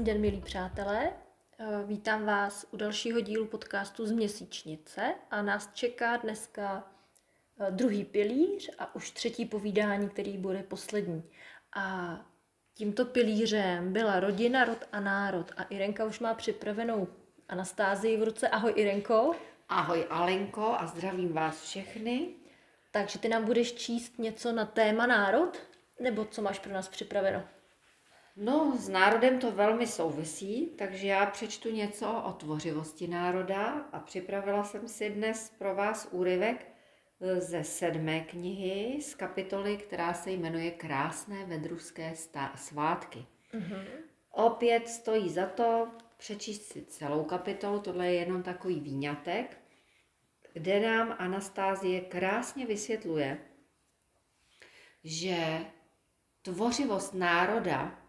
Krásný den, milí přátelé. Eh, Vítám vás u dalšího dílu podcastu z Měsíčnice a nás čeká dneska eh, druhý pilíř a už třetí povídání, který bude poslední. A tímto pilířem byla rodina, rod a národ. A Irenka už má připravenou Anastázii v ruce. Ahoj Irenko. Ahoj Alenko a zdravím vás všechny. Takže ty nám budeš číst něco na téma národ? Nebo co máš pro nás připraveno? No, s národem to velmi souvisí, takže já přečtu něco o tvořivosti národa a připravila jsem si dnes pro vás úryvek eh, ze sedmé knihy z kapitoly, která se jmenuje Krásné vedruské stá- svátky. Mhm. Opět stojí za to přečíst si celou kapitolu, tohle je jenom takový výňatek, kde nám Anastázie krásně vysvětluje, že tvořivost národa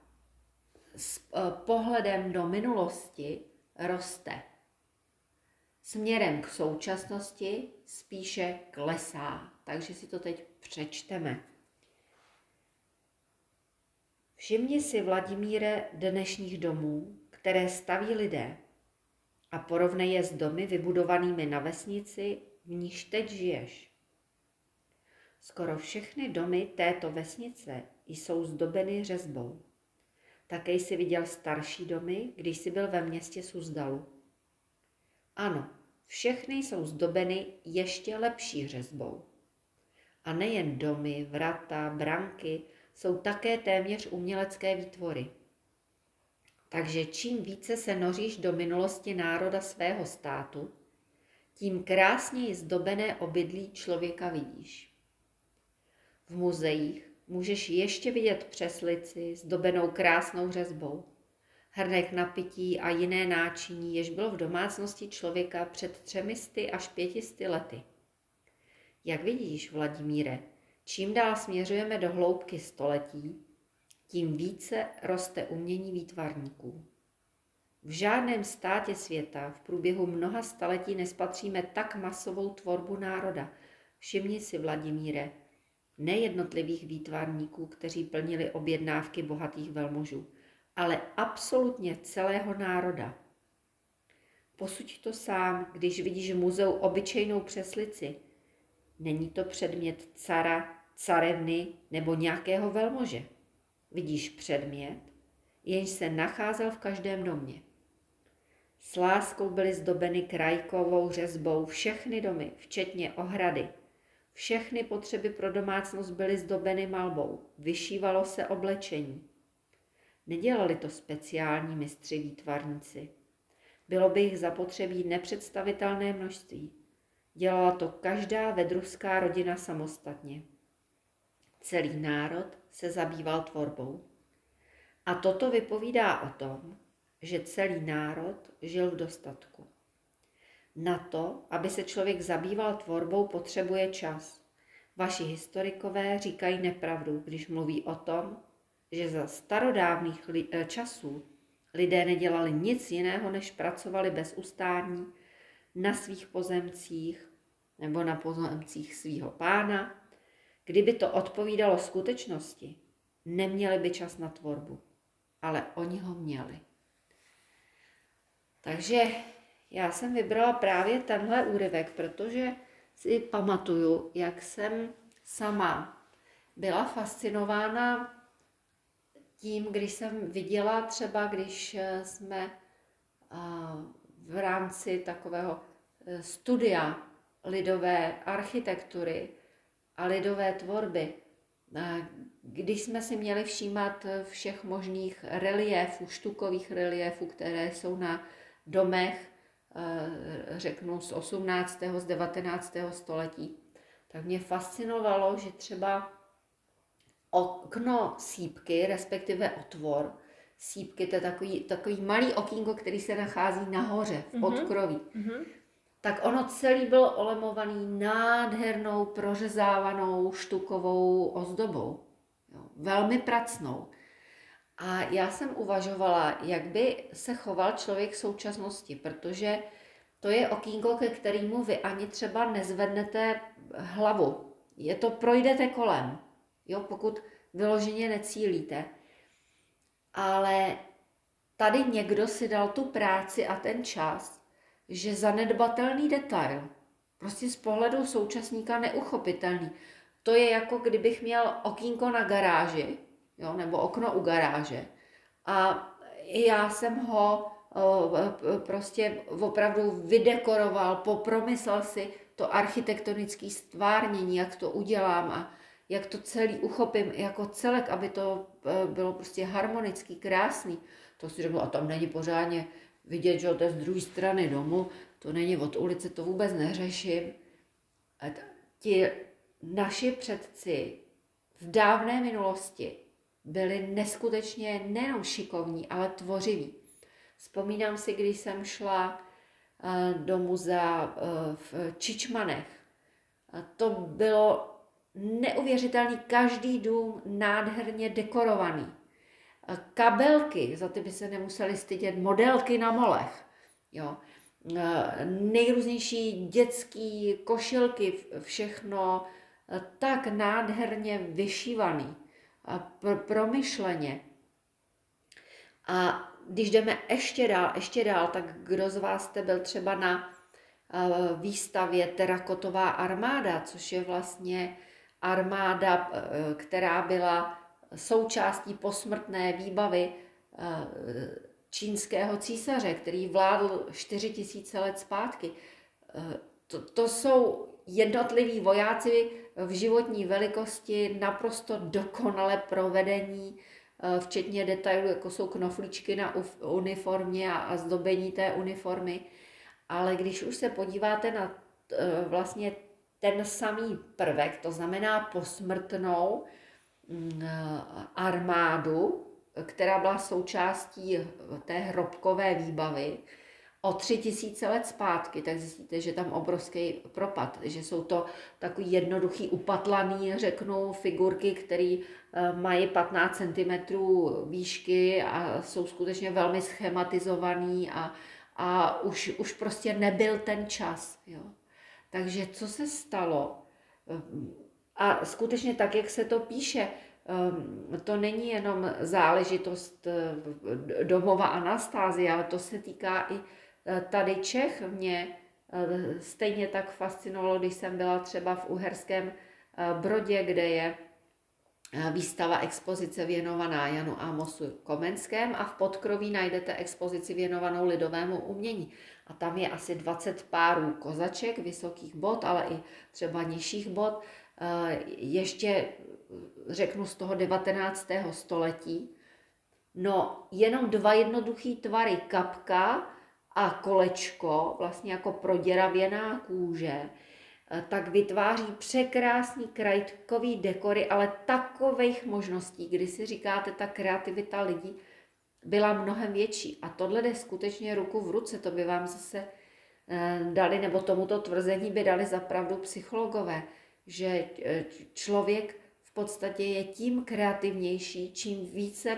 s eh, pohledem do minulosti roste. Směrem k současnosti spíše klesá. Takže si to teď přečteme. Všimni si, Vladimíre, dnešních domů, které staví lidé a porovnej je s domy vybudovanými na vesnici, v níž teď žiješ. Skoro všechny domy této vesnice jsou zdobeny řezbou. Také jsi viděl starší domy, když jsi byl ve městě Suzdalu. Ano, všechny jsou zdobeny ještě lepší řezbou. A nejen domy, vrata, branky jsou také téměř umělecké výtvory. Takže čím více se noříš do minulosti národa svého státu, tím krásněji zdobené obydlí člověka vidíš. V muzeích můžeš ještě vidět přeslici zdobenou krásnou řezbou, hrnek na pití a jiné náčiní, jež bylo v domácnosti člověka před třemisty až pětisty lety. Jak vidíš, Vladimíre, čím dál směřujeme do hloubky století, tím více roste umění výtvarníků. V žádném státě světa v průběhu mnoha staletí nespatříme tak masovou tvorbu národa. Všimni si, Vladimíre, nejednotlivých výtvarníků, kteří plnili objednávky bohatých velmožů, ale absolutně celého národa. Posuď to sám, když vidíš v muzeu obyčejnou přeslici. Není to předmět cara, carevny nebo nějakého velmože. Vidíš předmět, jenž se nacházel v každém domě. S láskou byly zdobeny krajkovou řezbou všechny domy, včetně ohrady, všechny potřeby pro domácnost byly zdobeny malbou, vyšívalo se oblečení. Nedělali to speciální mistři výtvarníci. Bylo by jich zapotřebí nepředstavitelné množství. Dělala to každá vedruská rodina samostatně. Celý národ se zabýval tvorbou. A toto vypovídá o tom, že celý národ žil v dostatku. Na to, aby se člověk zabýval tvorbou, potřebuje čas. Vaši historikové říkají nepravdu, když mluví o tom, že za starodávných li- eh, časů lidé nedělali nic jiného, než pracovali bez ustání na svých pozemcích nebo na pozemcích svého pána. Kdyby to odpovídalo skutečnosti, neměli by čas na tvorbu, ale oni ho měli. Takže já jsem vybrala právě tenhle úryvek, protože si pamatuju, jak jsem sama byla fascinována tím, když jsem viděla třeba, když jsme v rámci takového e, studia lidové architektury a lidové tvorby, když jsme si měli všímat všech možných reliéfů, štukových reliéfů, které jsou na domech Eh, řeknu z 18. z 19. století, tak mě fascinovalo, že třeba okno sípky, respektive otvor, sípky, to je takový, takový malý okýnko, který se nachází nahoře v podkroví. Mm-hmm. Tak ono celý byl olemovaný nádhernou, prořezávanou štukovou ozdobou. Jo, velmi pracnou. A já jsem uvažovala, jak by se choval člověk v současnosti, protože to je okýnko, ke kterému vy ani třeba nezvednete hlavu. Je to, projdete kolem, jo, pokud vyloženě necílíte. Ale tady někdo si dal tu práci a ten čas, že zanedbatelný detail, prostě z pohledu současníka neuchopitelný. To je jako kdybych měl okýnko na garáži, jo, nebo okno u garáže. A já jsem ho prostě opravdu vydekoroval, popromyslel si to architektonické stvárnění, jak to udělám a jak to celý uchopím jako celek, aby to e, bylo prostě harmonický, krásný. To si řekl, a tam není pořádně vidět, že to je z druhé strany domu, to není od ulice, to vůbec neřeším. A ti naši předci v dávné minulosti byli neskutečně nejenom šikovní, ale tvořiví. Vzpomínám si, když jsem šla eh, do muzea eh, v Čičmanech. To bylo neuvěřitelný, každý dům nádherně dekorovaný. Kabelky, za ty by se nemuseli stydět, modelky na molech. Jo. Nejrůznější dětský košilky, všechno tak nádherně vyšívaný, promyšleně. A když jdeme ještě dál, ještě dál, tak kdo z vás jste byl třeba na uh, výstavě Terakotová armáda, což je vlastně armáda, uh, která byla součástí posmrtné výbavy uh, čínského císaře, který vládl 4000 let zpátky. To, to jsou jednotliví vojáci v životní velikosti, naprosto dokonale provedení, Eh, včetně detailů, jako jsou knoflíčky na uniformě a, a zdobení té uniformy. Ale když už se podíváte na eh, vlastně ten samý prvek, to znamená posmrtnou mm, eh, armádu, která byla součástí té hrobkové výbavy, o tři tisíce let zpátky, tak zjistíte, že tam obrovský propad, že jsou to takový jednoduchý upatlaný, řeknu, figurky, které eh, mají 15 cm výšky a jsou skutečně velmi schematizovaný a, a už, už prostě nebyl ten čas. Jo. Takže co se stalo? A skutečně tak, jak se to píše, ehm, to není jenom záležitost eh, domova Anastázie, ale to se týká i tady Čech mě eh, stejně tak fascinovalo, když jsem byla třeba v Uherském eh, Brodě, kde je výstava expozice věnovaná Janu Amosu Komenském a v Podkroví najdete expozici věnovanou lidovému umění. A tam je asi 20 párů kozaček, vysokých bod, ale i třeba nižších bod. Ještě řeknu z toho 19. století. No, jenom dva jednoduchý tvary, kapka a kolečko, vlastně jako proděravěná kůže, eh, tak vytváří překrásný krajtkový dekory, ale takových možností, kdy si říkáte, ta kreativita lidí byla mnohem větší. A tohle jde skutečně ruku v ruce, to by vám zase eh, dali, nebo tomuto tvrzení by dali zapravdu psychologové, že eh, člověk v podstatě je tím kreativnější, čím více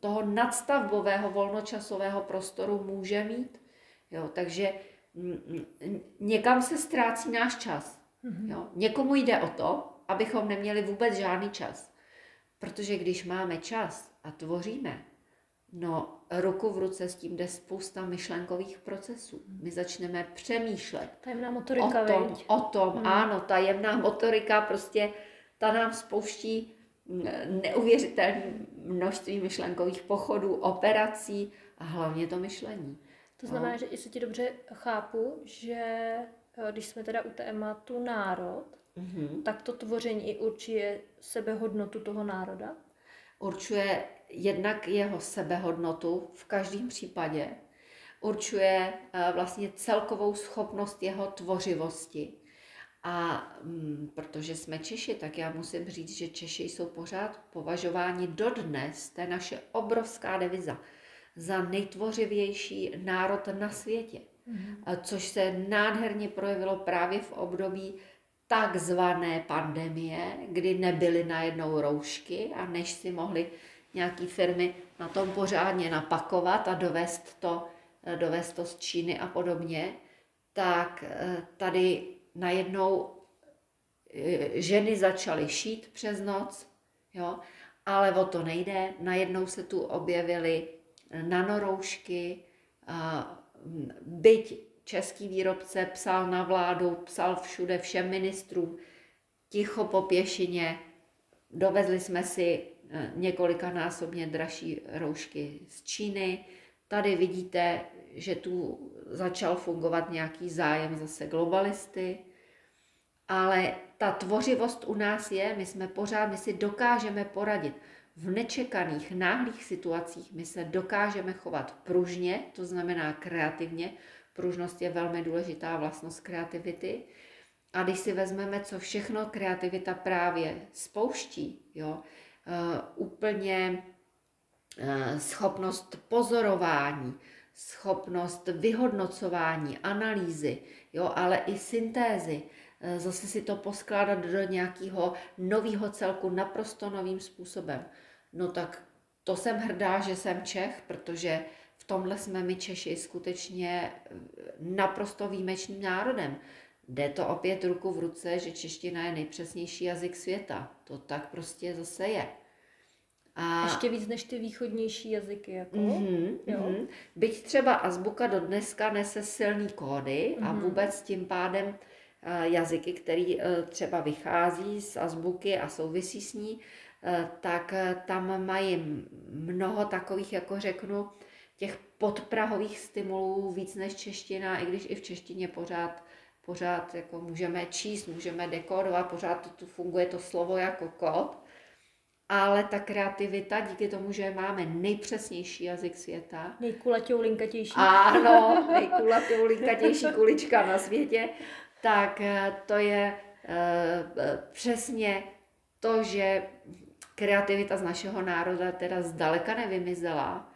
toho nadstavbového volnočasového prostoru může mít. Jo, takže někam se ztrácí náš čas. Mm-hmm. Jo. Někomu jde o to, abychom neměli vůbec žádný čas. Protože když máme čas a tvoříme, no ruku v ruce s tím jde spousta myšlenkových procesů. My začneme přemýšlet. Tajemná motorika, o tom, o tom hmm. ano, tajemná motorika prostě, ta nám spouští neuvěřitelné množství myšlenkových pochodů, operací a hlavně to myšlení. To znamená, no. že jestli ti dobře chápu, že eh, když jsme teda u tématu národ, mm-hmm. tak to tvoření i určuje sebehodnotu toho národa? Určuje jednak jeho sebehodnotu v každém případě. Určuje uh, vlastně celkovou schopnost jeho tvořivosti. A mm, protože jsme Češi, tak já musím říct, že Češi jsou pořád považováni dodnes, to je naše obrovská deviza, za nejtvořivější národ na světě. Mm-hmm. Což se nádherně projevilo právě v období takzvané pandemie, kdy nebyly najednou roušky a než si mohly nějaké firmy na tom pořádně napakovat a dovést to, dovést to z Číny a podobně, tak eh, tady najednou eh, ženy začaly šít přes noc, jo, ale o to nejde. Najednou se tu objevily nanoroušky, byť český výrobce psal na vládu, psal všude všem ministrům, ticho po pěšině, dovezli jsme si e, několikanásobně dražší roušky z Číny. Tady vidíte, že tu začal fungovat nějaký zájem zase globalisty, ale ta tvořivost u nás je, my jsme pořád, my si dokážeme poradit. V nečekaných, náhlých situacích my se dokážeme chovat pružně, to znamená kreativně. Pružnost je velmi důležitá vlastnost kreativity. A když si vezmeme, co všechno kreativita právě spouští, jo, uh, úplně uh, schopnost pozorování, schopnost vyhodnocování, analýzy, jo, ale i syntézy, zase si to poskládat do nějakého nového celku naprosto novým způsobem. No tak to jsem hrdá, že jsem Čech, protože v tomhle jsme my Češi skutečně naprosto výjimečným národem. Jde to opět ruku v ruce, že čeština je nejpřesnější jazyk světa. To tak prostě zase je. A... Ještě víc než ty východnější jazyky. Jako? Mm-hmm, jo? Mm-hmm. Byť třeba azbuka do dneska nese silný kódy mm-hmm. a vůbec tím pádem jazyky, které uh, třeba vychází z azbuky a souvisí s ní, uh, tak tam mají mnoho takových, jako řeknu, těch podprahových stimulů víc než čeština, i když i v češtině pořád pořád jako můžeme číst, můžeme dekodovat, pořád tu funguje to slovo jako kód, ale ta kreativita, díky tomu, že máme nejpřesnější jazyk světa. Nejkulatější, linkatější. Ano, nejkulatější, linkatější kulička na světě, tak eh, to je uh, přesně to, že kreativita z našeho národa teda zdaleka nevymizela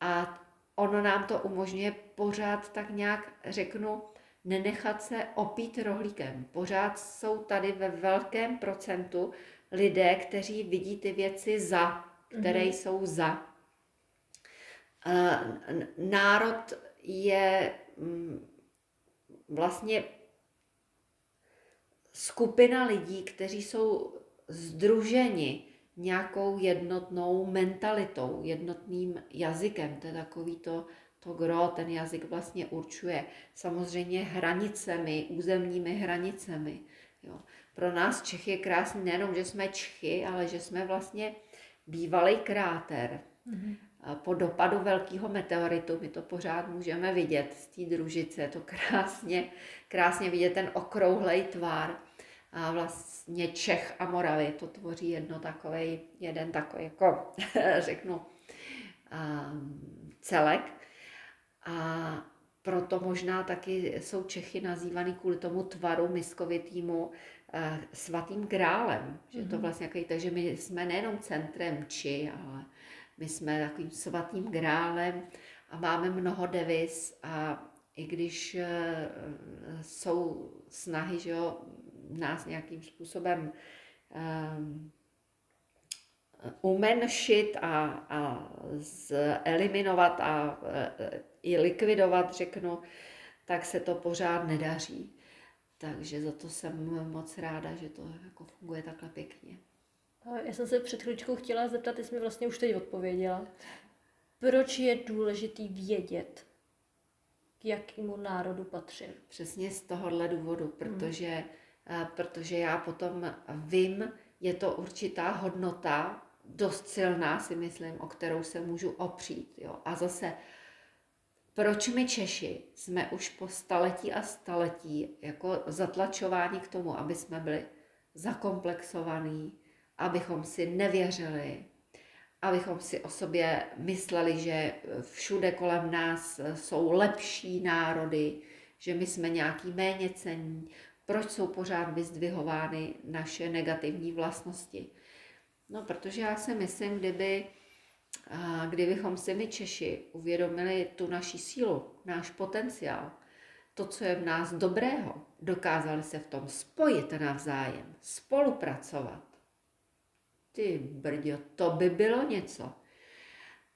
a ono nám to umožňuje pořád tak nějak, řeknu, nenechat se opít rohlíkem. Pořád jsou tady ve velkém procentu lidé, kteří vidí ty věci za, které mm-hmm. jsou za. Národ je mm, vlastně skupina lidí, kteří jsou združeni nějakou jednotnou mentalitou, jednotným jazykem. To je takový to to gro, ten jazyk vlastně určuje samozřejmě hranicemi, územními hranicemi. Jo. Pro nás Čechy je krásný nejenom, že jsme Čchy, ale že jsme vlastně bývalý kráter. Mm-hmm. Po dopadu velkého meteoritu, my to pořád můžeme vidět z té družice, je to krásně, krásně vidět ten okrouhlej tvar. A vlastně Čech a Moravy, to tvoří jedno takový, jeden takový, jako řeknu, um, celek. A proto možná taky jsou Čechy nazývaný kvůli tomu tvaru miskovitýmu eh, svatým grálem. Že to mhm. vlastně jaký, takže my jsme nejenom centrem či, ale my jsme takovým svatým grálem a máme mnoho devis a i když eh, jsou snahy, že jo, nás nějakým způsobem um, umenšit a, a eliminovat a e, i likvidovat, řeknu, tak se to pořád nedaří. Takže za to jsem moc ráda, že to jako funguje takhle pěkně. Já jsem se před chvíličkou chtěla zeptat, ty jsi mi vlastně už teď odpověděla. Proč je důležitý vědět, k jakému národu patřím? Přesně z tohohle důvodu, mhm. protože, hmm. Protože já potom vím, je to určitá hodnota, dost silná, si myslím, o kterou se můžu opřít. Jo. A zase, proč my Češi jsme už po staletí a staletí jako zatlačováni k tomu, aby jsme byli zakomplexovaní, abychom si nevěřili, abychom si o sobě mysleli, že všude kolem nás jsou lepší národy, že my jsme nějaký méně cení, proč jsou pořád vyzdvihovány naše negativní vlastnosti. No, protože já si myslím, kdyby, kdybychom si my Češi uvědomili tu naši sílu, náš potenciál, to, co je v nás dobrého, dokázali se v tom spojit navzájem, spolupracovat. Ty brďo, to by bylo něco.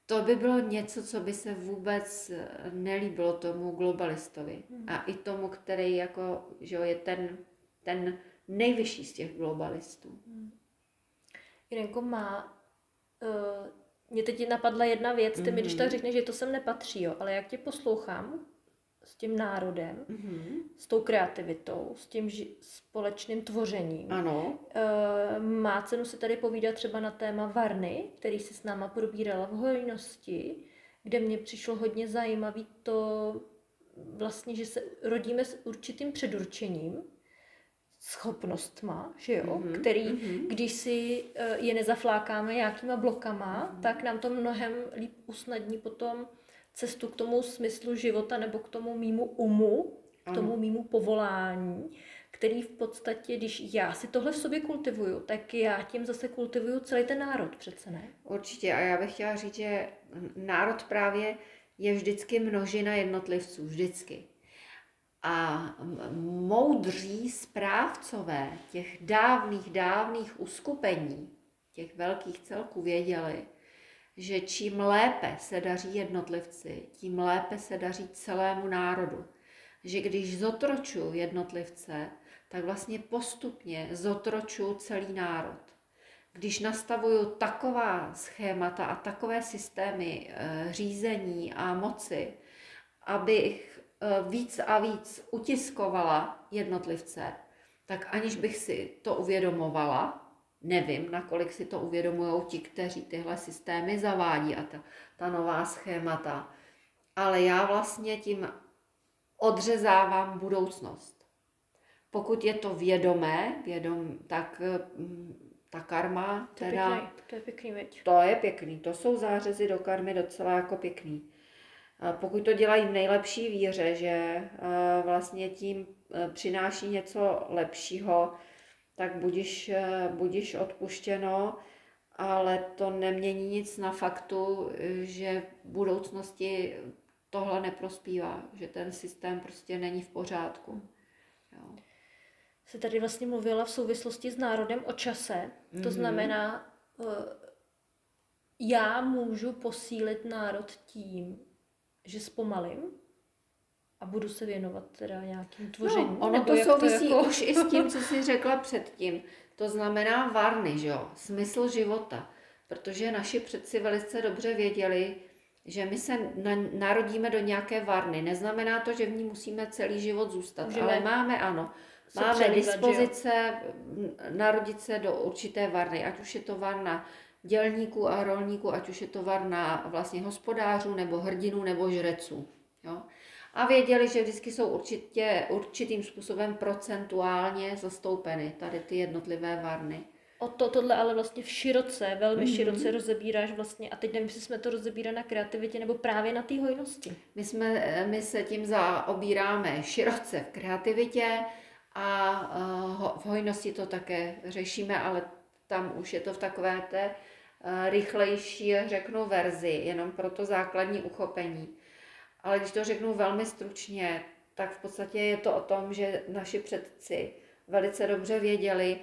To by bylo něco, co by se vůbec nelíbilo tomu globalistovi. Hmm. A i tomu, který jako, že je ten, ten nejvyšší z těch globalistů. Hmm. Jirenko má uh, Mě teď napadla jedna věc, ty mm-hmm. mi když tak Mhm. řekneš, že to sem nepatří, jo, ale jak tě poslouchám s tím národem, Mhm. s tou kreativitou, s tím ži- společným tvořením, Ano. Eh, má cenu si tady povídat třeba na téma Varny, který si s náma probírala v hojnosti, kde mě přišlo hodně zajímavý to vlastně, že se rodíme s určitým předurčením, schopnostma, že jo, Mhm, který, mhm. když si eh, je nezaflákáme nějakýma blokama, tak nám to mnohem líp usnadní potom cestu k tomu smyslu života nebo k tomu mýmu umu, k tomu mýmu povolání, který v podstatě, když já si tohle v sobě kultivuju, tak já tím zase kultivuju celý ten národ přece ne. Určitě. A já bych chtěla říct, že národ právě je vždycky množina jednotlivců. Vždycky. A moudří správcové těch dávných, dávných uskupení, těch velkých celků věděli, že čím lépe se daří jednotlivci, tím lépe se daří celému národu. Že když zotročuju jednotlivce, tak vlastně postupně zotročuju celý národ. Když nastavuju taková schémata a takové systémy eh, řízení a moci, abych eh, víc a víc utiskovala jednotlivce, tak aniž bych si to uvědomovala, nevím, nakolik si to uvědomují ti, kteří tyhle systémy zavádí a ta, ta nová schémata, ale já vlastně tím odřezávám budoucnost. Pokud je to vědomé, vědom, tak mm, ta karma To je teda... pěkný, to je pěkný, veď. To je pěkný, to jsou zářezy do karmy docela jako pěkný. A Pokud to dělají v nejlepší víře, že vlastně tím eh, přináší něco lepšího, tak budiš, eh, budiš odpuštěno, ale to nemění nic na faktu, že v budoucnosti tohle neprospívá, že ten systém prostě není v pořádku. Jo. Se tady vlastně mluvila v souvislosti s národem o čase. To Mhm. znamená, eh, já můžu posílit národ tím, že zpomalím a budu se věnovat teda nějakým tvoření. No, ono nebo to souvisí jako- už i s tím, co jsi řekla předtím. To znamená varny, že jo? Smysl života. Protože naši předci velice dobře věděli, že my se na, narodíme do nějaké varny. Neznamená to, že v ní musíme celý život zůstat, Můžeme ale máme, ano, máme přelívat, dispozice m, narodit se do určité varny, ať už je to varna dělníků a rolníků, ať už je to varna vlastně hospodářů, nebo hrdinů, nebo žreců. Jo? A věděli, že vždycky jsou určitě, určitým způsobem procentuálně zastoupeny tady ty jednotlivé varny. O to, tohle ale vlastně v široce, velmi Mhm. mm-hmm. široce rozebíráš vlastně a teď nevím, jestli jsme to rozebírali na kreativitě nebo právě na té hojnosti. My, jsme, my se tím zaobíráme široce v kreativitě a uh, ho- v hojnosti to také řešíme, ale tam už je to v takové té uh, rychlejší, řeknu, verzi, jenom pro to základní uchopení. Ale když to řeknu velmi stručně, tak v podstatě je to o tom, že naši předci velice dobře věděli,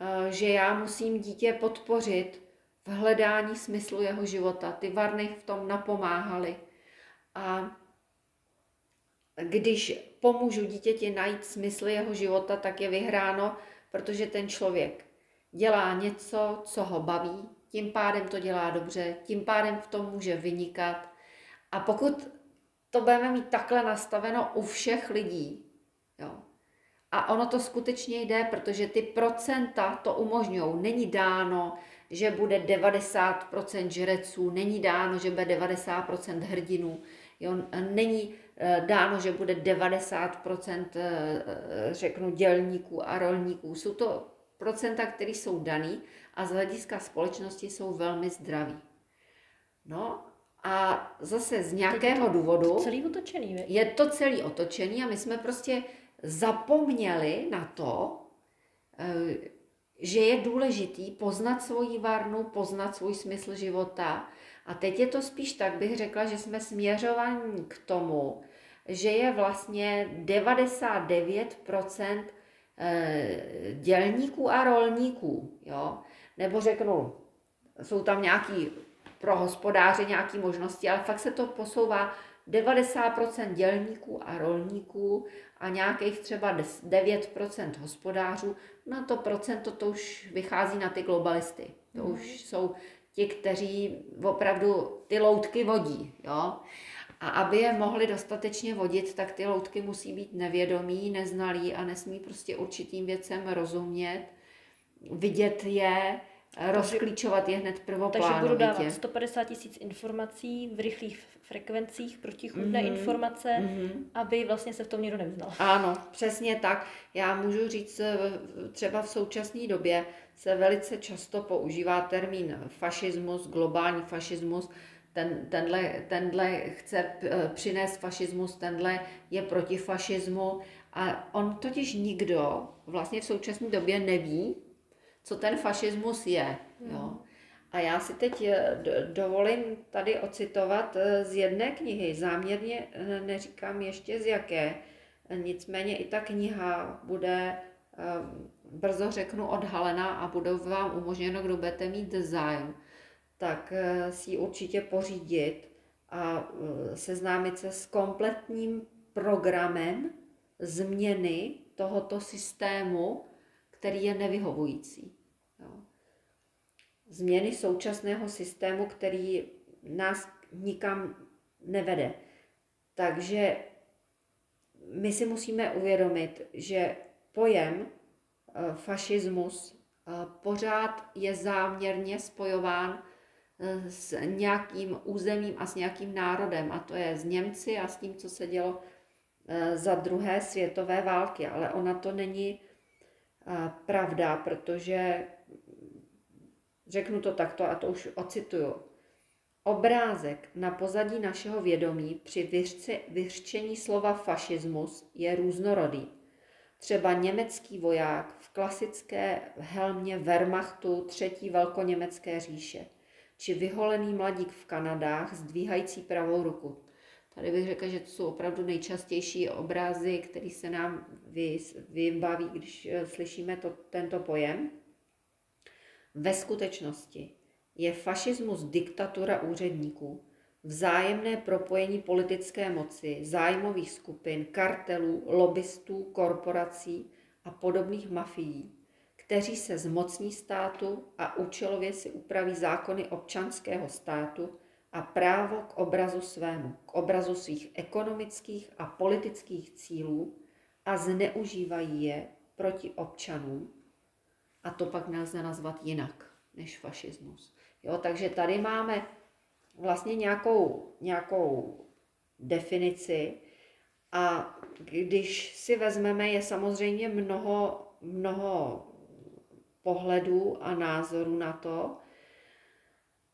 eh, že já musím dítě podpořit v hledání smyslu jeho života. Ty varny v tom napomáhaly. A když pomůžu dítěti najít smysl jeho života, tak je vyhráno, protože ten člověk dělá něco, co ho baví, tím pádem to dělá dobře, tím pádem v tom může vynikat. A pokud to budeme mít takhle nastaveno u všech lidí, jo, a ono to skutečně jde, protože ty procenta to umožňují. Není dáno, že bude 90% žreců, není dáno, že bude 90% hrdinů, jo, není eh, dáno, že bude 90% eh, eh, řeknu dělníků a rolníků. Jsou to procenta, které jsou daný a z hlediska společnosti jsou velmi zdraví. No a zase z nějakého důvodu Celý otočený, je to celý otočený a my jsme prostě zapomněli na to, eh, že je důležitý poznat svoji varnu, poznat svůj smysl života. A teď je to spíš tak, bych řekla, že jsme směřovaní k tomu, že je vlastně 99% eh, dělníků a rolníků, jo? Nebo řeknu, jsou tam nějaký pro hospodáře nějaké možnosti, ale fakt se to posouvá 90% dělníků a rolníků a nějakých třeba 9% hospodářů, no to procento to už vychází na ty globalisty. To už jsou ti, kteří opravdu ty loutky vodí, jo. A aby je mohli dostatečně vodit, tak ty loutky musí být nevědomí, neznalí a nesmí prostě určitým věcem rozumět, vidět je, rozklíčovat je hned prvoplánovitě. Takže budu dávat 150 tisíc informací v rychlých frekvencích, protichůdné mm-hmm. informace, mm-hmm. aby vlastně se v tom někdo nevyznal. Ano, přesně tak. Já můžu říct, eh, třeba v současné době se velice často používá termín fašismus, globální fašismus, ten, tenhle, tenhle chce eh, přinést fašismus, tenhle je proti fašismu a on totiž nikdo vlastně v současné době neví, co ten fašismus je. Jo. A já si teď eh, dovolím tady ocitovat eh, z jedné knihy, záměrně neříkám ještě z jaké, nicméně i ta kniha bude, brzo řeknu, odhalena a bude vám umožněno, kdo budete mít zájem tak eh, si ji určitě pořídit a eh, seznámit se s kompletním programem změny tohoto systému, který je nevyhovující. Jo. Změny současného systému, který nás nikam nevede. Takže my si musíme uvědomit, že pojem eh, fašismus pořád je záměrně spojován Eh, s nějakým územím a s nějakým národem, a to je s Němci a s tím, co se dělo eh, za druhé světové války. Ale ona to není eh, pravda, protože řeknu to takto a to už ocituju. Obrázek na pozadí našeho vědomí při vyřčení slova fašismus je různorodý. Třeba německý voják v klasické helmě Wehrmachtu třetí velkoněmecké říše – či vyholený mladík v Kanadách zdvíhající pravou ruku. Tady bych řekla, že to jsou opravdu nejčastější obrazy, které se nám vybaví, když eh, slyšíme to, tento pojem. Ve skutečnosti je fašismus diktatura úředníků, vzájemné propojení politické moci, zájmových skupin, kartelů, lobbystů, korporací a podobných mafií, kteří se zmocní státu a účelově si upraví zákony občanského státu a právo k obrazu svému, k obrazu svých ekonomických a politických cílů a zneužívají je proti občanům. A to pak nelze nazvat jinak než fašismus. Jo, takže tady máme vlastně nějakou, nějakou definici a když si vezmeme, je samozřejmě mnoho, mnoho pohledů a názorů na to,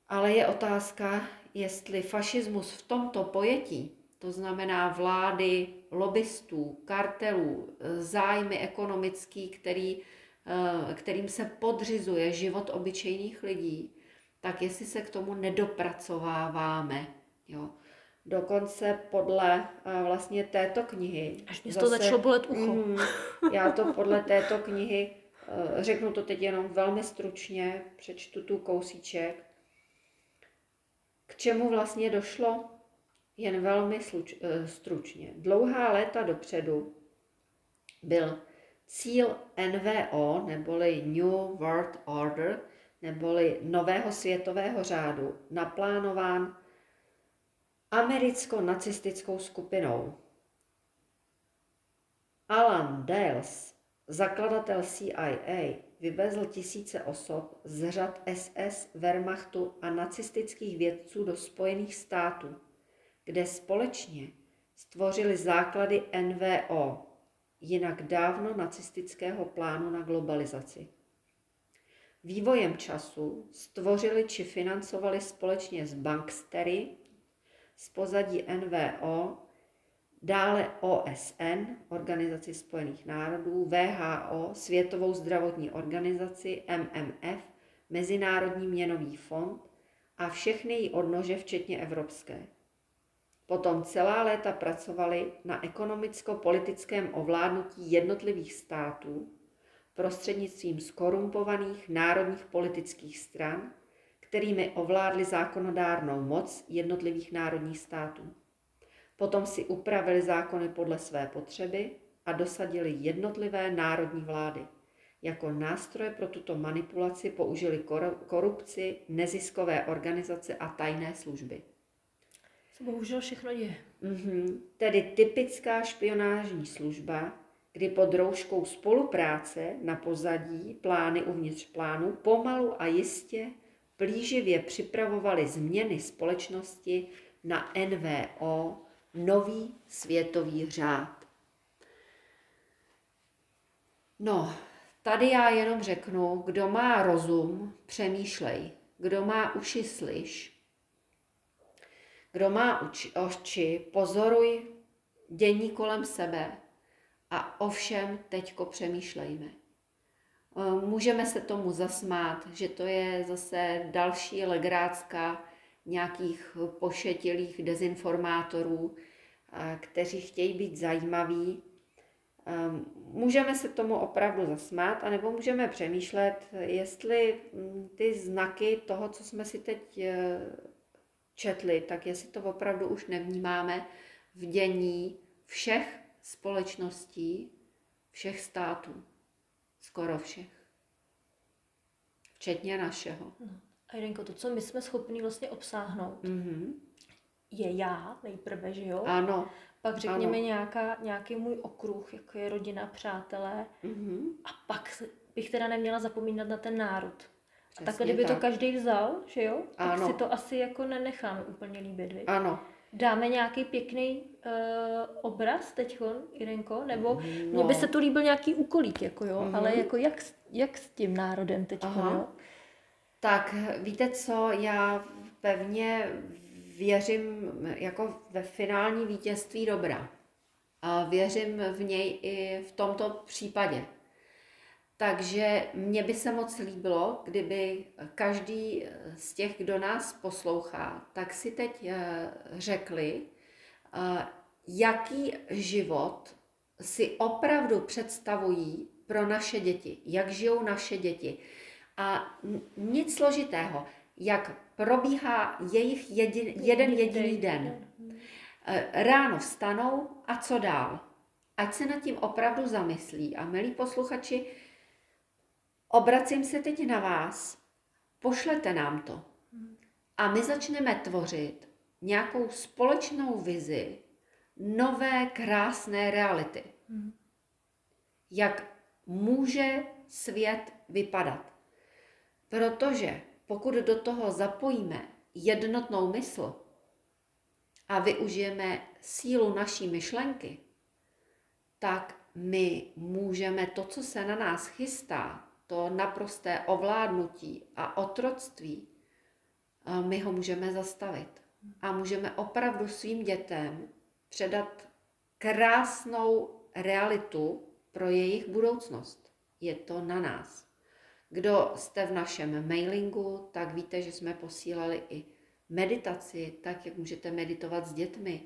ale je otázka, jestli fašismus v tomto pojetí, to znamená vlády, lobbystů, kartelů, zájmy ekonomický, který, eh, kterým se podřizuje život obyčejných lidí, tak jestli se k tomu nedopracováváme. Jo. Dokonce podle uh, vlastně této knihy. Až mě to začalo bolet ucho. Mm, já to podle této knihy Eh, řeknu to teď jenom velmi stručně, přečtu tu kousíček. K čemu vlastně došlo? Jen velmi sluč, eh, stručně. Dlouhá léta dopředu byl cíl NVO, neboli New World Order, neboli nového světového řádu, naplánován americko-nacistickou skupinou. Alan Dales Zakladatel CIA vyvezl tisíce osob z řad SS, Wehrmachtu a nacistických vědců do Spojených států, kde společně stvořili základy NVO, jinak dávno nacistického plánu na globalizaci. Vývojem času stvořili či financovali společně s bankstery z pozadí NVO dále OSN, Organizaci spojených národů, VHO, Světovou zdravotní organizaci, MMF, Mezinárodní měnový fond a všechny její odnože, včetně evropské. Potom celá léta pracovali na ekonomicko-politickém ovládnutí jednotlivých států prostřednictvím skorumpovaných národních politických stran, kterými ovládli zákonodárnou moc jednotlivých národních států. Potom si upravili zákony podle své potřeby a dosadili jednotlivé národní vlády. Jako nástroje pro tuto manipulaci použili korupci, neziskové organizace a tajné služby. Se bohužel všechno děje. Mm-hmm. Tedy typická špionážní služba, kdy pod rouškou spolupráce na pozadí plány uvnitř plánu pomalu a jistě plíživě připravovali změny společnosti na NVO, nový světový řád. No, tady já jenom řeknu, kdo má rozum, přemýšlej. Kdo má uši, slyš. Kdo má oči, pozoruj dění kolem sebe a ovšem teďko přemýšlejme. Můžeme se tomu zasmát, že to je zase další legrácka nějakých pošetilých dezinformátorů, kteří chtějí být zajímaví. Eh, můžeme se tomu opravdu zasmát, anebo můžeme přemýšlet, jestli hm, ty znaky toho, co jsme si teď četli, tak jestli to opravdu už nevnímáme v dění všech společností, všech států, skoro všech, včetně našeho. No. A Jirenko, to, co my jsme schopni vlastně obsáhnout, mm-hmm. je já nejprve, že jo? Ano. Pak řekněme ano. Nějaká, nějaký můj okruh, jako je rodina, přátelé. Mm-hmm. A pak bych teda neměla zapomínat na ten národ. Přesně a takhle, kdyby tak. to každý vzal, že jo, tak ano. si to asi jako nenecháme úplně líbit, viď? Ano. Dáme nějaký pěkný uh, obraz teď, Irenko? Nebo no. mně by se to líbil nějaký úkolík, jako jo, mm-hmm. ale jako jak, jak s tím národem teď, jo? Tak víte co, já pevně věřím jako ve finální vítězství dobra. A věřím v něj i v tomto případě. Takže mně by se moc líbilo, kdyby každý z těch, kdo nás poslouchá, tak si teď eh, řekli, eh, jaký život si opravdu představují pro naše děti, jak žijou naše děti. A nic složitého, jak probíhá jejich jedin, jeden jediný den. Eh, ráno vstanou a co dál? Ať se nad tím opravdu zamyslí. A milí posluchači, Obracím se teď na vás, pošlete nám to. A my začneme tvořit nějakou společnou vizi nové krásné reality. Jak může svět vypadat. Protože pokud do toho zapojíme jednotnou mysl a využijeme sílu naší myšlenky, tak my můžeme to, co se na nás chystá, to naprosté ovládnutí a otroctví, my ho můžeme zastavit. A můžeme opravdu svým dětem předat krásnou realitu pro jejich budoucnost. Je to na nás. Kdo jste v našem mailingu, tak víte, že jsme posílali i meditaci, tak jak můžete meditovat s dětmi,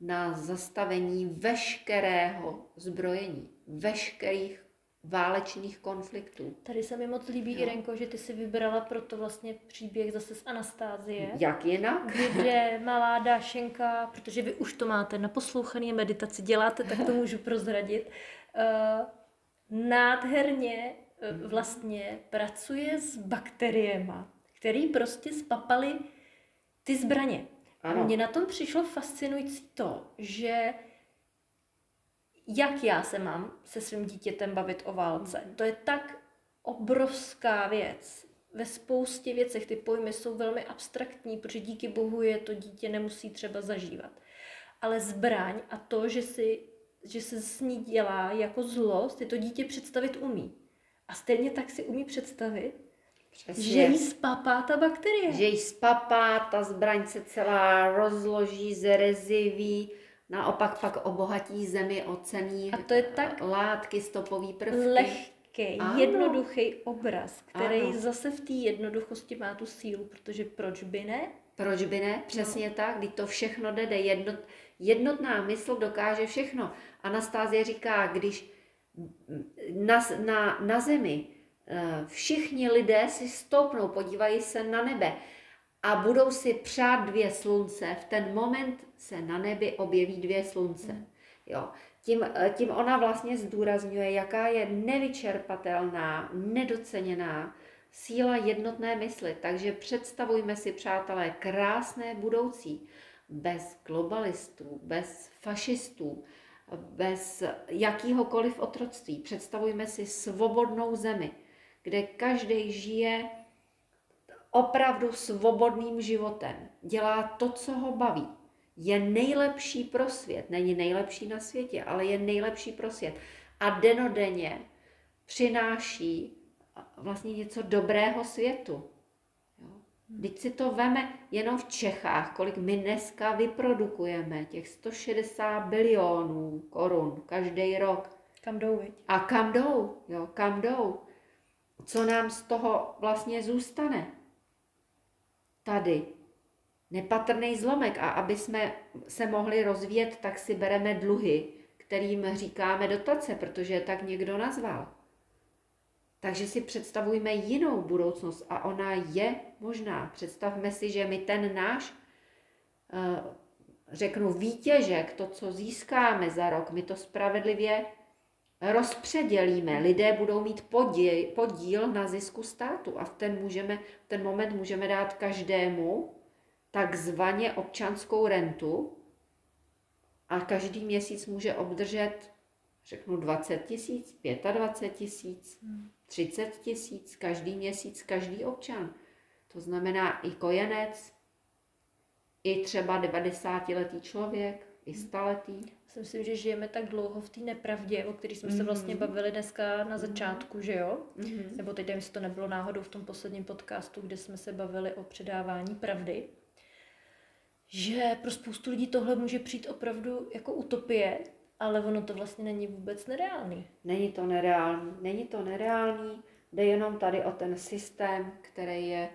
na zastavení veškerého zbrojení, veškerých válečných konfliktů. Tady se mi moc líbí, no. Irenko, že ty si vybrala proto vlastně příběh zase z Anastázie. Jak jinak? Kde malá Dášenka, protože vy už to máte na poslouchaný meditaci, děláte, tak to můžu prozradit, uh, nádherně vlastně pracuje s bakteriema, který prostě spapaly ty zbraně. Ano. Mně na tom přišlo fascinující to, že jak já se mám se svým dítětem bavit o válce. To je tak obrovská věc. Ve spoustě věcech ty pojmy jsou velmi abstraktní, protože díky bohu je to dítě nemusí třeba zažívat. Ale zbraň a to, že, si, že se s ní dělá jako zlost, ty to dítě představit umí. A stejně tak si umí představit, Přesně. že jí spapá ta bakterie. Že jí spapá, ta zbraň se celá rozloží, zereziví naopak pak obohatí zemi o cený A to je tak látky, stopový prvky. Lehký, jednoduchý obraz, který ano. zase v té jednoduchosti má tu sílu, protože proč by ne? Proč by ne? Přesně no. tak, když to všechno jde, jednot, jednotná mysl dokáže všechno. Anastázie říká, když na, na, na zemi eh, všichni lidé si stoupnou, podívají se na nebe a budou si přát dvě slunce, v ten moment se na nebi objeví dvě slunce. Jo. tím, eh, tím ona vlastně zdůrazňuje, jaká je nevyčerpatelná, nedoceněná síla jednotné mysli. Takže představujme si, přátelé, krásné budoucí bez globalistů, bez fašistů, bez jakýhokoliv otroctví. Představujme si svobodnou zemi, kde každý žije opravdu svobodným životem. Dělá to, co ho baví. Je nejlepší pro svět. Není nejlepší na světě, ale je nejlepší pro svět. A denodenně přináší vlastně něco dobrého světu. Teď si to veme jenom v Čechách, kolik my dneska vyprodukujeme, těch 160 bilionů korun každý rok. Kam jdou, viď? A kam jdou, jo, kam jdou. Co nám z toho vlastně zůstane? Tady. Nepatrný zlomek. A aby jsme se mohli rozvíjet, tak si bereme dluhy, kterým říkáme dotace, protože je tak někdo nazval. Takže si představujme jinou budoucnost a ona je možná. Představme si, že my ten náš, eh, řeknu, výtěžek, to, co získáme za rok, my to spravedlivě rozpředělíme. Lidé budou mít podíl, podíl na zisku státu a v ten, můžeme, v ten moment můžeme dát každému takzvaně občanskou rentu a každý měsíc může obdržet, řeknu, 20 tisíc, 25 tisíc. Hmm. 30 tisíc každý měsíc, každý občan. To znamená i kojenec, i třeba 90-letý člověk, i staletý. Já myslím, že žijeme tak dlouho v té nepravdě, o které jsme mm-hmm. se vlastně mhm. bavili dneska na začátku, že jo? Mm-hmm. Nebo teď, jestli to nebylo náhodou v tom posledním podcastu, kde jsme se bavili o předávání pravdy. Že pro spoustu lidí tohle může přijít opravdu jako utopie, ale ono to vlastně není vůbec nereálný. Není to nereálný. Není to nereálný, jde jenom tady o ten systém, který je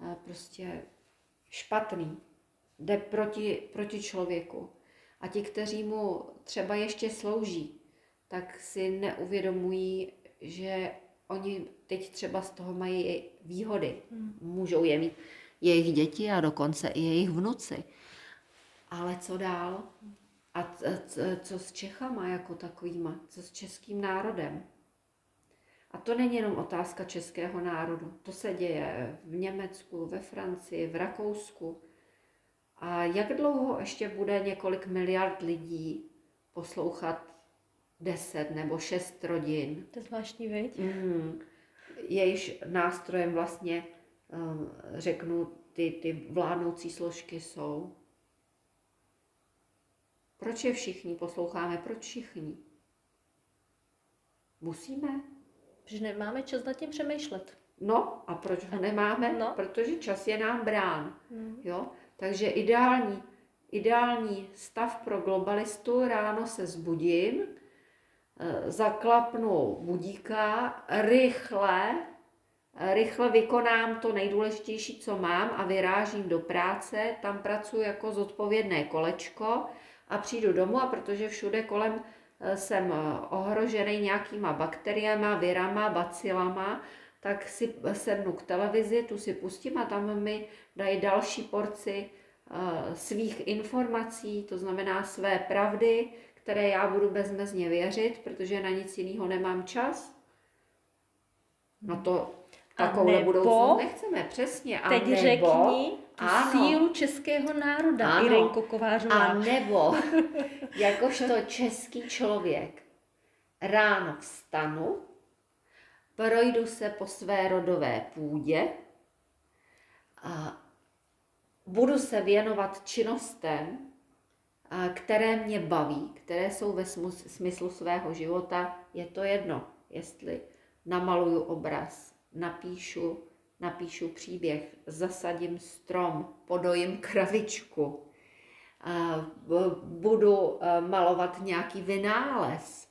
eh, prostě špatný. Jde proti, proti člověku. A ti, kteří mu třeba ještě slouží, tak si neuvědomují, že oni teď třeba z toho mají výhody. Hmm. Můžou je mít jejich děti a dokonce i jejich vnuci. Ale co dál? A co s Čechama jako takovýma, co s českým národem? A to není jenom otázka českého národu. To se děje v Německu, ve Francii, v Rakousku. A jak dlouho ještě bude několik miliard lidí poslouchat deset nebo šest rodin? To je zvláštní, viď? Mm, jejíž nástrojem vlastně, um, řeknu, ty, ty vládnoucí složky jsou. Proč je všichni posloucháme? Proč všichni? Musíme? Protože nemáme čas nad tím přemýšlet. No, a proč ho nemáme? No. Protože čas je nám brán. Mm. Jo? Takže ideální, ideální stav pro globalistu, ráno se zbudím, eh, zaklapnu budíka, rychle, rychle vykonám to nejdůležitější, co mám a vyrážím do práce, tam pracuji jako zodpovědné kolečko, a přijdu domů a protože všude kolem eh, jsem eh, ohrožený nějakýma bakteriema, virama, bacilama, tak si sednu k televizi, tu si pustím a tam mi dají další porci svých informací, to znamená své pravdy, které já budu bezmezně věřit, protože na nic jiného nemám čas. No to takovou budoucnost nechceme, přesně. A teď nebo, řekni ano, sílu českého národa, ano, Irenko Kovářová. A nebo, jakožto český člověk, ráno vstanu, projdu se po své rodové půdě a budu se věnovat činnostem, které mě baví, které jsou ve smyslu svého života. Je to jedno, jestli namaluju obraz, napíšu, napíšu příběh, zasadím strom, podojím kravičku, budu e, malovat nějaký vynález,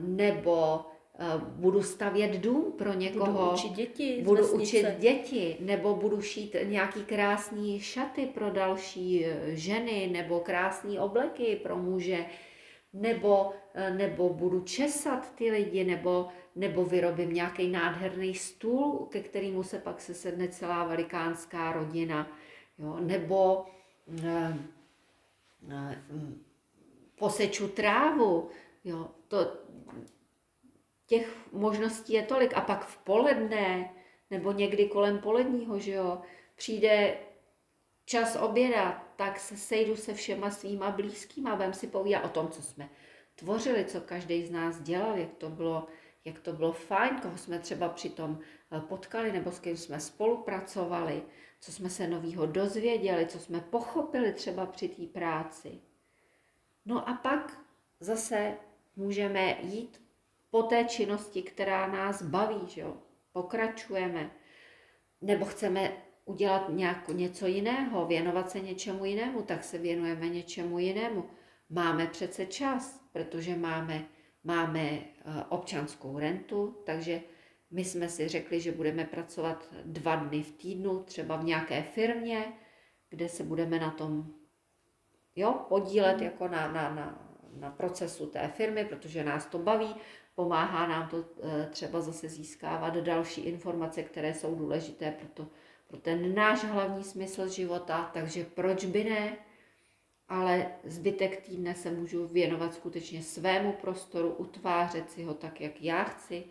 nebo e, budu stavět dům pro někoho. Budu učit děti. Budu učit děti, nebo budu šít nějaký krásný šaty pro další e, ženy, nebo krásné obleky pro muže, nebo, nebo budu česat ty lidi, nebo nebo vyrobím nějaký nádherný stůl, ke kterému se pak se sedne celá velikánská rodina, jo? nebo e, e, poseču trávu, jo, to, těch možností je tolik. A pak v poledne, nebo někdy kolem poledního, že jo, přijde čas oběda, tak se sejdu se všema svýma blízkýma, a vem si povídat o tom, co jsme tvořili, co každý z nás dělal, jak to bylo, jak to bylo fajn, koho jsme třeba přitom eh, potkali nebo s kým jsme spolupracovali, co jsme se novýho dozvěděli, co jsme pochopili třeba při té práci. No a pak zase můžeme jít po té činnosti, která nás baví, že jo? pokračujeme, nebo chceme udělat nějak, něco jiného, věnovat se něčemu jinému, tak se věnujeme něčemu jinému. Máme přece čas, protože máme, máme eh, občanskou rentu, takže my jsme si řekli, že budeme pracovat dva dny v týdnu, třeba v nějaké firmě, kde se budeme na tom jo, podílet mm. jako na, na, na, na procesu té firmy, protože nás to baví, pomáhá nám to eh, třeba zase získávat další informace, které jsou důležité pro, to, pro ten náš hlavní smysl života, takže proč by ne? Ale zbytek týdne se můžu věnovat skutečně svému prostoru, utvářet si ho tak, jak já chci,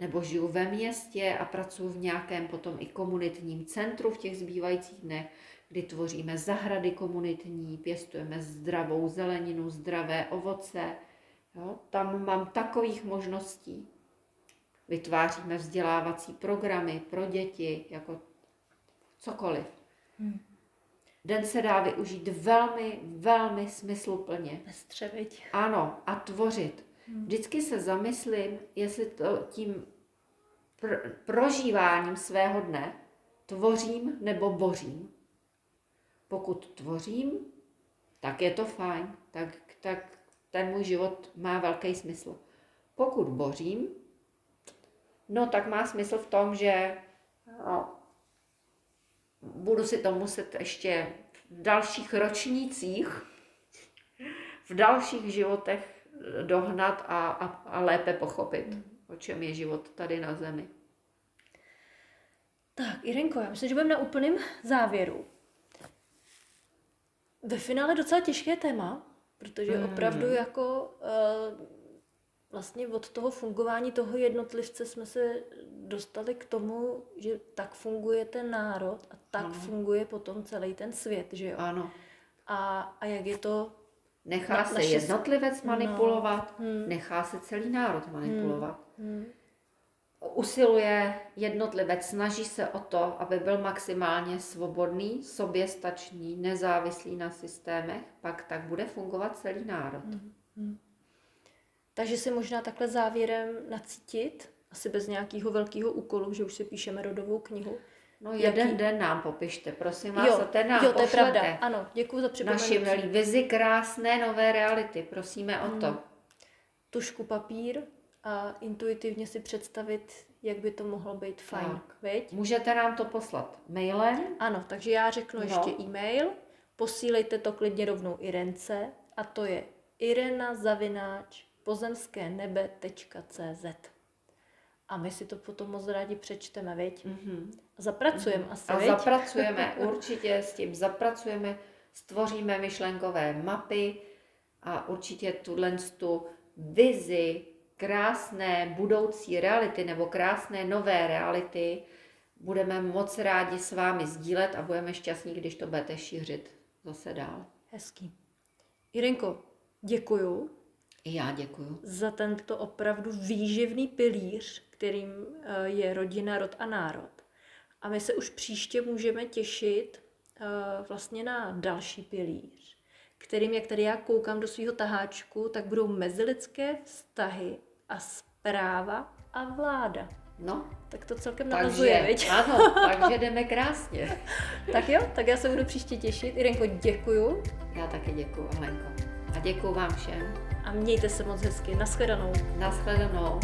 nebo žiju ve městě a pracuji v nějakém potom i komunitním centru v těch zbývajících dnech, kdy tvoříme zahrady komunitní, pěstujeme zdravou zeleninu, zdravé ovoce. Jo? Tam mám takových možností. Vytváříme vzdělávací programy pro děti, jako cokoliv. Hmm. Den se dá využít velmi, velmi smysluplně. Střevit. Ano, a tvořit. Hmm. Vždycky se zamyslím, jestli to tím pr- prožíváním svého dne tvořím nebo bořím. Pokud tvořím, tak je to fajn, tak, tak ten můj život má velký smysl. Pokud bořím, no tak má smysl v tom, že no, budu si to muset ještě v dalších ročnících, v dalších životech dohnat a, a, a lépe pochopit, o čem je život tady na zemi. Tak, Irenko, já myslím, že budeme na úplném závěru. Ve finále docela těžké téma, protože hmm. opravdu jako uh, vlastně od toho fungování toho jednotlivce jsme se dostali k tomu, že tak funguje ten národ a tak ano. funguje potom celý ten svět, že jo? Ano. A, a jak je to... Nechá na, se jednotlivec no. manipulovat, no. hmm. nechá se celý národ manipulovat. Hmm. Hmm. Usiluje jednotlivec, snaží se o to, aby byl maximálně svobodný, soběstačný, nezávislý na systémech, pak tak bude fungovat celý národ. Hmm. Hmm. Takže si možná takhle závěrem nacítit, asi bez nějakého velkého úkolu, že už si píšeme rodovou knihu. No jeden jaký... den nám popište, prosím vás, jo, ten nám jo, to je pravda. Ano, děkuji za připomenutí. Naši milí vizi krásné nové reality, prosíme o to. Hmm. Tušku papír a intuitivně si představit, jak by to mohlo být fajn, tak. Veď? Můžete nám to poslat mailem? Ano, takže já řeknu no. ještě e-mail, posílejte to klidně rovnou Irence a to je irena zavináč pozemské nebe.cz a my si to potom moc rádi přečteme, viď? Mm-hmm. Zapracujeme mm-hmm. asi, A viď? zapracujeme, určitě s tím zapracujeme, stvoříme myšlenkové mapy a určitě tuhle tu vizi krásné budoucí reality nebo krásné nové reality budeme moc rádi s vámi sdílet a budeme šťastní, když to budete šířit zase dál. Hezký. Irenko, děkuju. I já děkuju. Za tento opravdu výživný pilíř, kterým eh, je rodina, rod a národ. A my se už příště můžeme těšit eh, vlastně na další pilíř, kterým, jak tady já koukám do svého taháčku, tak budou mezilidské vztahy a zpráva a vláda. No, tak to celkem navazuje, viď? Ano, takže jdeme krásně. tak jo, tak já se budu příště těšit. Irenko, děkuju. Já taky děkuju, Alenko. A děkuju vám všem. A mějte se moc hezky. Naschledanou. Naschledanou.